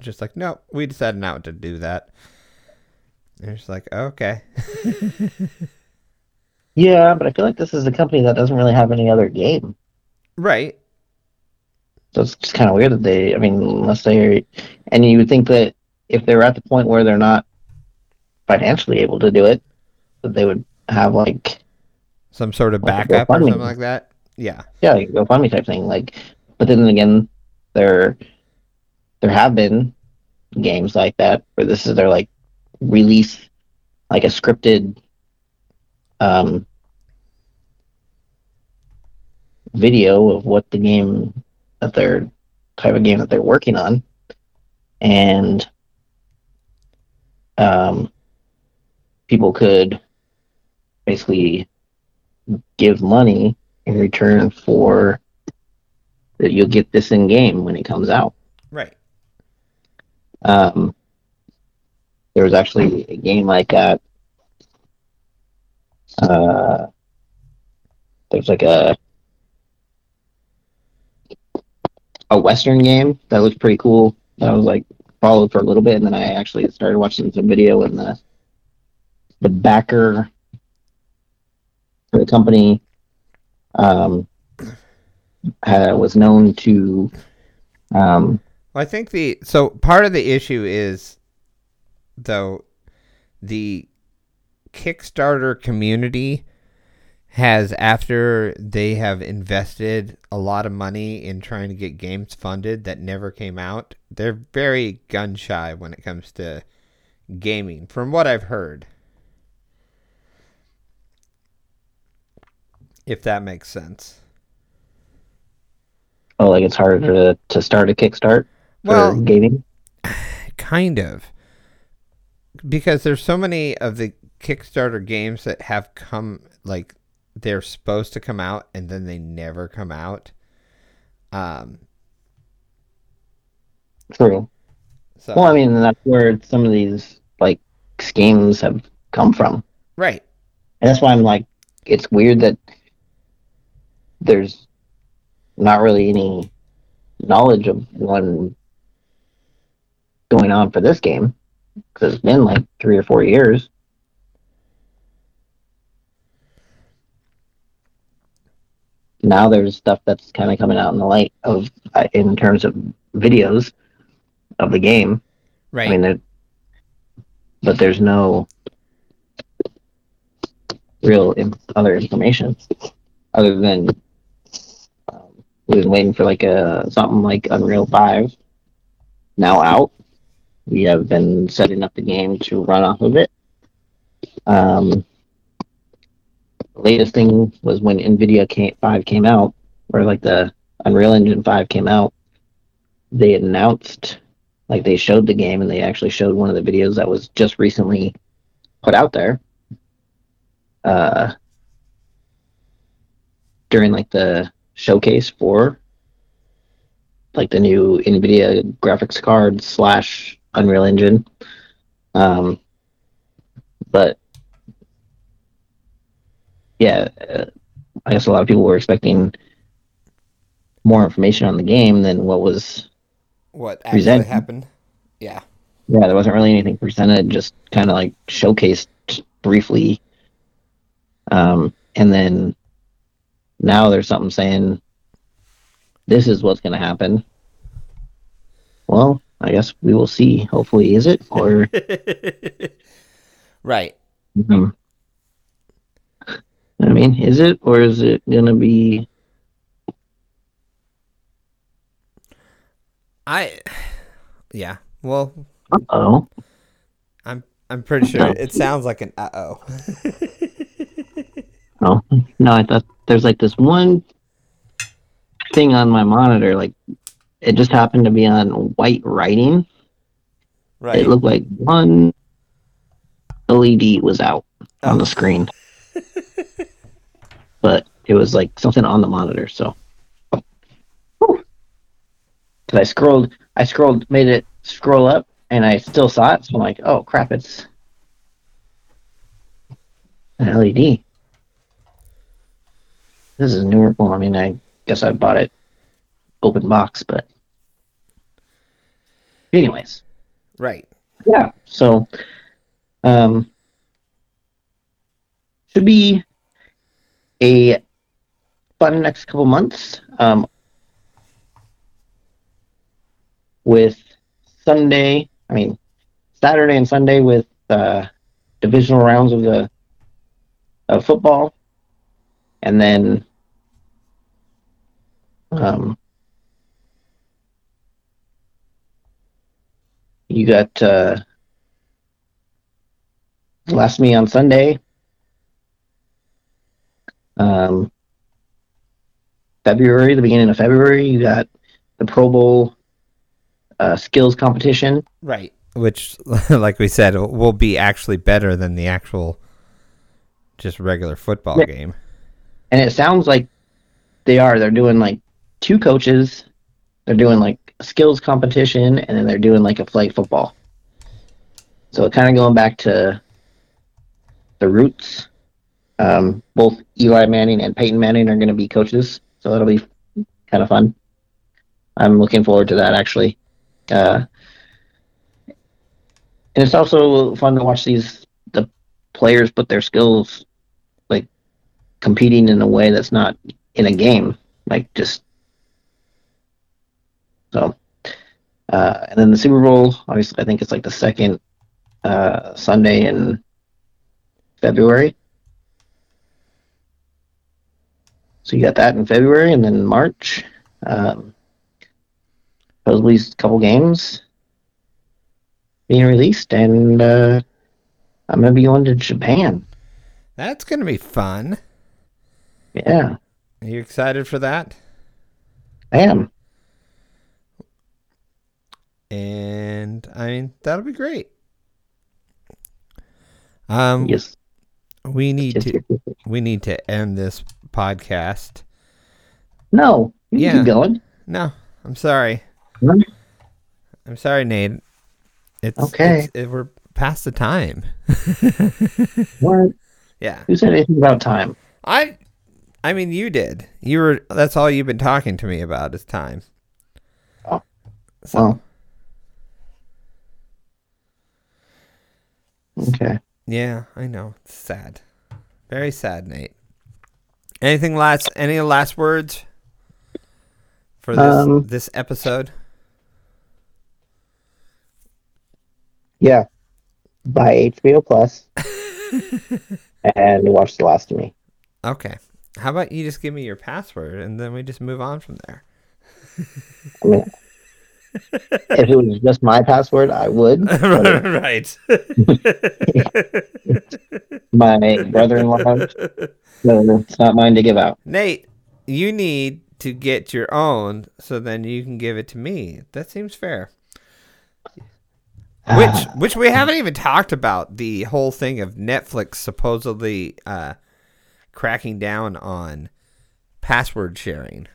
just like no we decided not to do that and it's like okay <laughs> Yeah, but I feel like this is a company that doesn't really have any other game. right So it's just kind of weird that they, I mean, unless they, and you would think that if they're at the point where they're not financially able to do it, that they would have like Some sort of Like backup or something like that. Yeah. yeah, like a GoFundMe type thing. Like, but then again, there there have been games like that where this is their like release, like a scripted um video of what the game that they're type of game that they're working on, and um people could basically give money in return for that you'll get this in game when it comes out. Right. Um, there was actually a game like that. Uh, there's like a a western game that looked pretty cool. That I was like followed for a little bit, and then I actually started watching some video, and the the backer for the company um, had, was known to um, Well, I think the so part of the issue is though the Kickstarter community has after they have invested a lot of money in trying to get games funded that never came out. They're very gun shy when it comes to gaming from what I've heard. If that makes sense. oh, like it's harder to, to start a kickstart for Well, gaming. kind of because there's so many of the kickstarter games that have come like they're supposed to come out and then they never come out um True. so Well, I mean, that's where some of these like schemes have come from. right And that's why I'm like, it's weird that there's not really any knowledge of one going on for this game because it's been like three or four years. Now there's stuff that's kind of coming out in the light of uh, in terms of videos of the game. right I mean, but there's no real in, other information other than um, we've been waiting for like a something like Unreal Five now out. We have been setting up the game to run off of it. Um, the latest thing was when Nvidia came, Five came out, or like the Unreal Engine Five came out. They announced like they showed the game and they actually showed one of the videos that was just recently put out there uh during like the showcase for like the new nvidia graphics card slash unreal engine um but yeah uh, i guess a lot of people were expecting more information on the game than what was what actually Present- happened yeah yeah, there wasn't really anything presented, just kind of like showcased briefly. Um, and then now there's something saying this is what's going to happen. Well, I guess we will see. Hopefully, is it or <laughs> right um, I mean, is it or is it going to be? i yeah well Uh Oh, i'm i'm pretty sure it sounds like an uh-oh <laughs> oh no! I thought there's like this one thing on my monitor, like it just happened to be on white writing. right It looked like one LED was out on the screen. <laughs> <laughs> but it was like something on the monitor, so Cause I scrolled I scrolled made it scroll up and I still saw it, so I'm like, oh crap, it's an LED. This is newer well, I mean I guess I bought it open box, but anyways. right Yeah. So, um, should be a fun next couple months. Um, with Sunday, I mean, Saturday and Sunday with uh, divisional rounds of the of football, and then um, you got uh, last me on Sunday. Um, February, the beginning of February, you got the Pro Bowl uh, skills competition. Right. Which, <laughs> like we said, will be actually better than the actual just regular football Yeah. game. and it sounds like they are. They're doing like two coaches. They're doing like a skills competition, and then they're doing like a flag football. So kind of going back to the roots. Um, both Eli Manning and Peyton Manning are going to be coaches, so that'll be kind of fun. I'm looking forward to that actually. Uh, and it's also fun to watch these the players put their skills like competing in a way that's not in a game, like just so. Uh, and then the Super Bowl, obviously, I think it's like the second uh, Sunday in February. So you got that in February, and then March. Um, supposedly a couple games being released, and uh, I'm gonna be going to Japan. That's going to be fun. Yeah, Are you excited for that? I am. And I mean, that'll be great. Um, Yes. we need Yes, to we need to end this podcast. No, you Yeah. keep going. No, I'm sorry. I'm sorry, Nate. It's Okay. it's- it, we're past the time. <laughs> What? yeah, Who said anything about time? I. I mean, you did. You were. That's all you've been talking to me about is time. Oh. So, Well. Okay. yeah, I know. It's sad. Very sad, Nate. Anything last? Any last words for this Um, this episode? Yeah. Buy HBO Plus <laughs> and watch The Last of Me. Okay. How about you just give me your password and then we just move on from there? I mean, <laughs> if it was just my password, I would. <laughs> right. <laughs> my brother-in-law, no, it's not mine to give out. Nate, you need to get your own so then you can give it to me. That seems fair. Which Ah, which we haven't even talked about the whole thing of Netflix supposedly uh, cracking down on password sharing.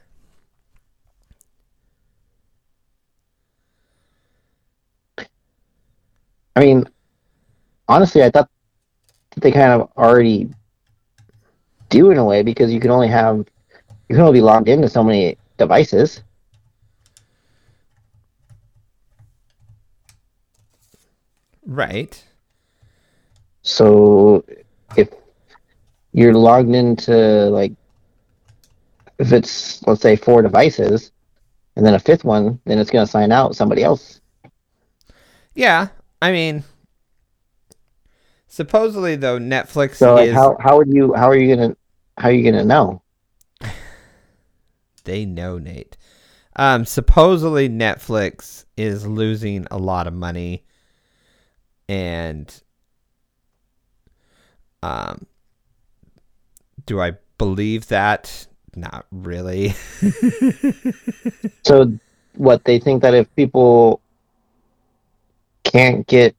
I mean, honestly, I thought that they kind of already do in a way because you can only have you can only be logged into so many devices. Right. So if you're logged into like if it's let's say four devices and then a fifth one, then it's going to sign out somebody else. Yeah. I mean supposedly though Netflix So like is how how would you how are you going to how are you to know? <sighs> They know Nate. Um, supposedly Netflix is losing a lot of money, and um, do I believe that? Not really. <laughs> So what they think that if people can't get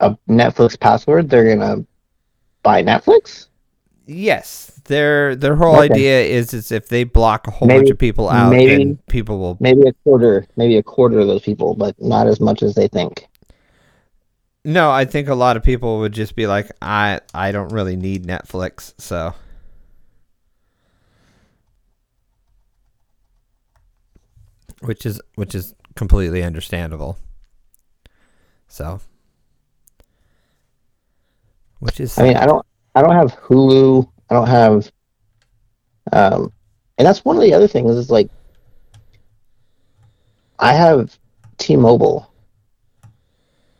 a Netflix password, they're going to buy Netflix? yes, their their whole Okay. idea is is if they block a whole Maybe- bunch of people out, maybe- then people will. Maybe a quarter, maybe a quarter of those people, but not as much as they think. No, I think a lot of people would just be like, I I don't really need Netflix, so. Which is which is completely understandable. So. Which is I mean, I don't, I don't have Hulu. I don't have, um, and that's one of the other things is like, I have T-Mobile,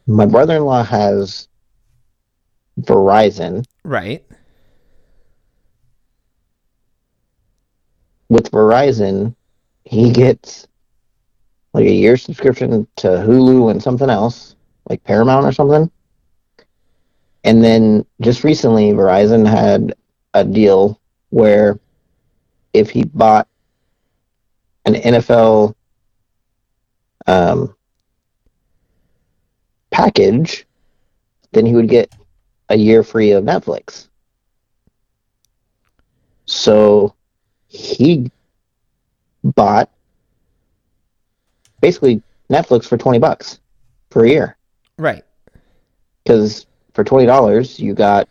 my brother-in-law has Verizon. Right. With Verizon, he gets like a year subscription to Hulu and something else, like Paramount or something. And then just recently, Verizon had a deal where if he bought an NFL um, package, then he would get a year free of Netflix. So he bought basically Netflix for 20 bucks per year Right. because for twenty dollars you got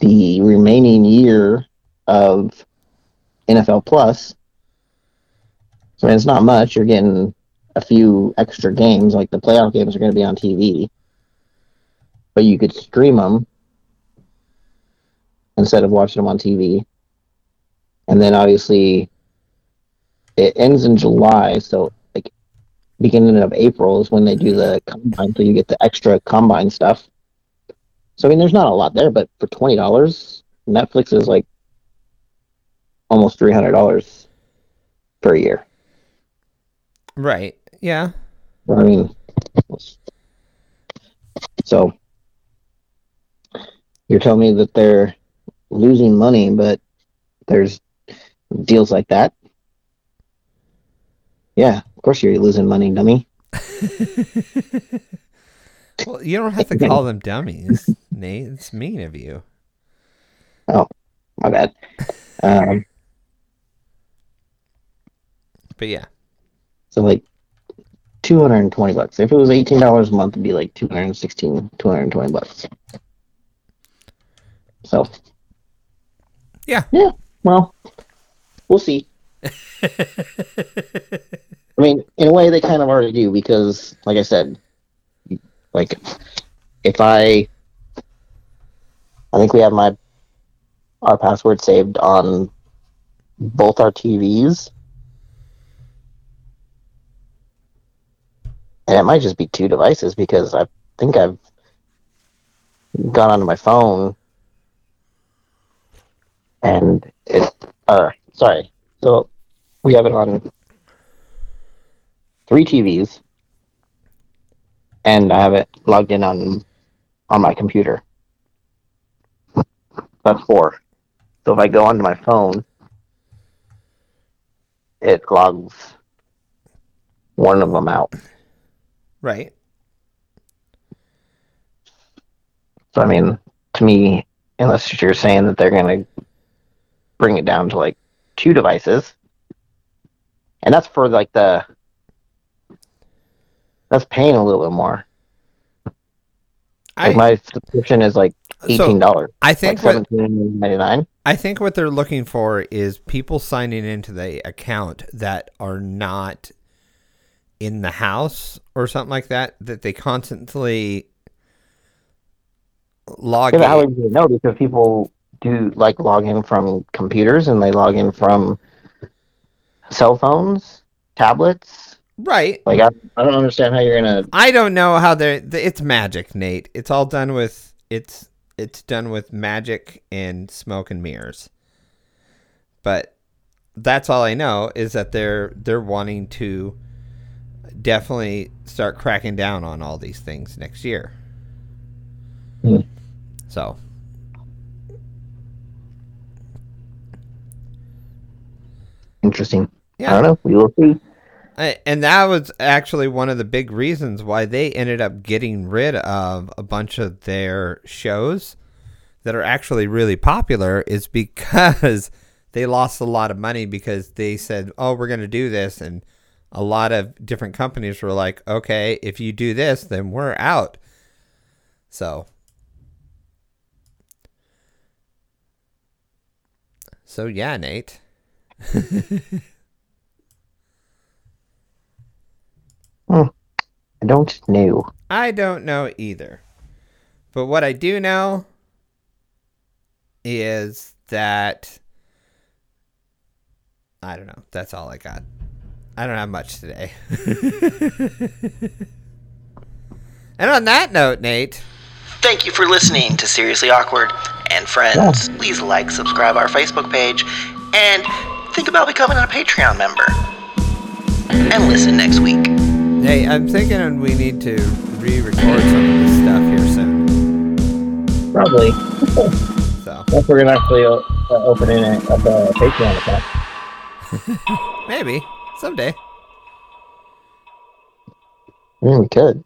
the remaining year of NFL Plus. So I mean, it's not much. You're getting a few extra games, like the playoff games are going to be on TV, but you could stream them instead of watching them on TV. And then obviously, it ends in July, so beginning of April is when they do the combine, so you get the extra combine stuff. So I mean, there's not a lot there, but for twenty dollars, Netflix is like almost three hundred dollars per year. Right. Yeah. I mean, so you're telling me that they're losing money, but there's deals like that. Yeah, of course you're losing money, dummy. <laughs> Well, you don't have to call them dummies, Nate. It's mean of you. Oh, my bad. Um, But yeah. so like 220 bucks. If it was $18 a month, it'd be like 216, 220 bucks. So. Yeah. Yeah. Well, we'll see. <laughs> I mean, in a way, they kind of already do because, like I said, like if I, I think we have my our password saved on both our TVs, and it might just be two devices because I think I've gone onto my phone and it. Uh, sorry. So we have it on three TVs, and I have it logged in on on my computer. That's four. So if I go onto my phone, it logs one of them out. Right. So I mean, to me, unless you're saying that they're gonna bring it down to like two devices, and that's for like the that's paying a little bit more. Like my subscription is like eighteen dollars, I like think what seventeen ninety nine. I think what they're looking for is people signing into the account that are not in the house or something like that. That they constantly log Yeah, but how in. would you know? Because people do like log in from computers and they log in from cell phones, tablets. Right. Like I, I don't understand how you're gonna. I don't know how they're. It's magic, Nate. It's all done with. It's it's done with magic and smoke and mirrors. But that's all I know is that they're they're wanting to definitely start cracking down on all these things next year. Hmm. So Interesting. Yeah. I don't know. We will see. And that was actually one of the big reasons why they ended up getting rid of a bunch of their shows that are actually really popular is <laughs> because they lost a lot of money because they said, "Oh, we're going to do this." And a lot of different companies were like, "Okay, if you do this, then we're out." So So yeah, Nate. <laughs> Hmm. I don't know. I don't know either. But what I do know is that I don't know. That's all I got. I don't have much today. <laughs> And on that note, Nate, Thank you for listening to Seriously Awkward. And friends, please like, subscribe our Facebook page, and think about becoming a Patreon member. And listen next week. Hey, I'm thinking we need to re-record some of this stuff here soon. Probably. So <laughs> If we're gonna actually uh, open it up a Patreon account. maybe someday. Mm, we could.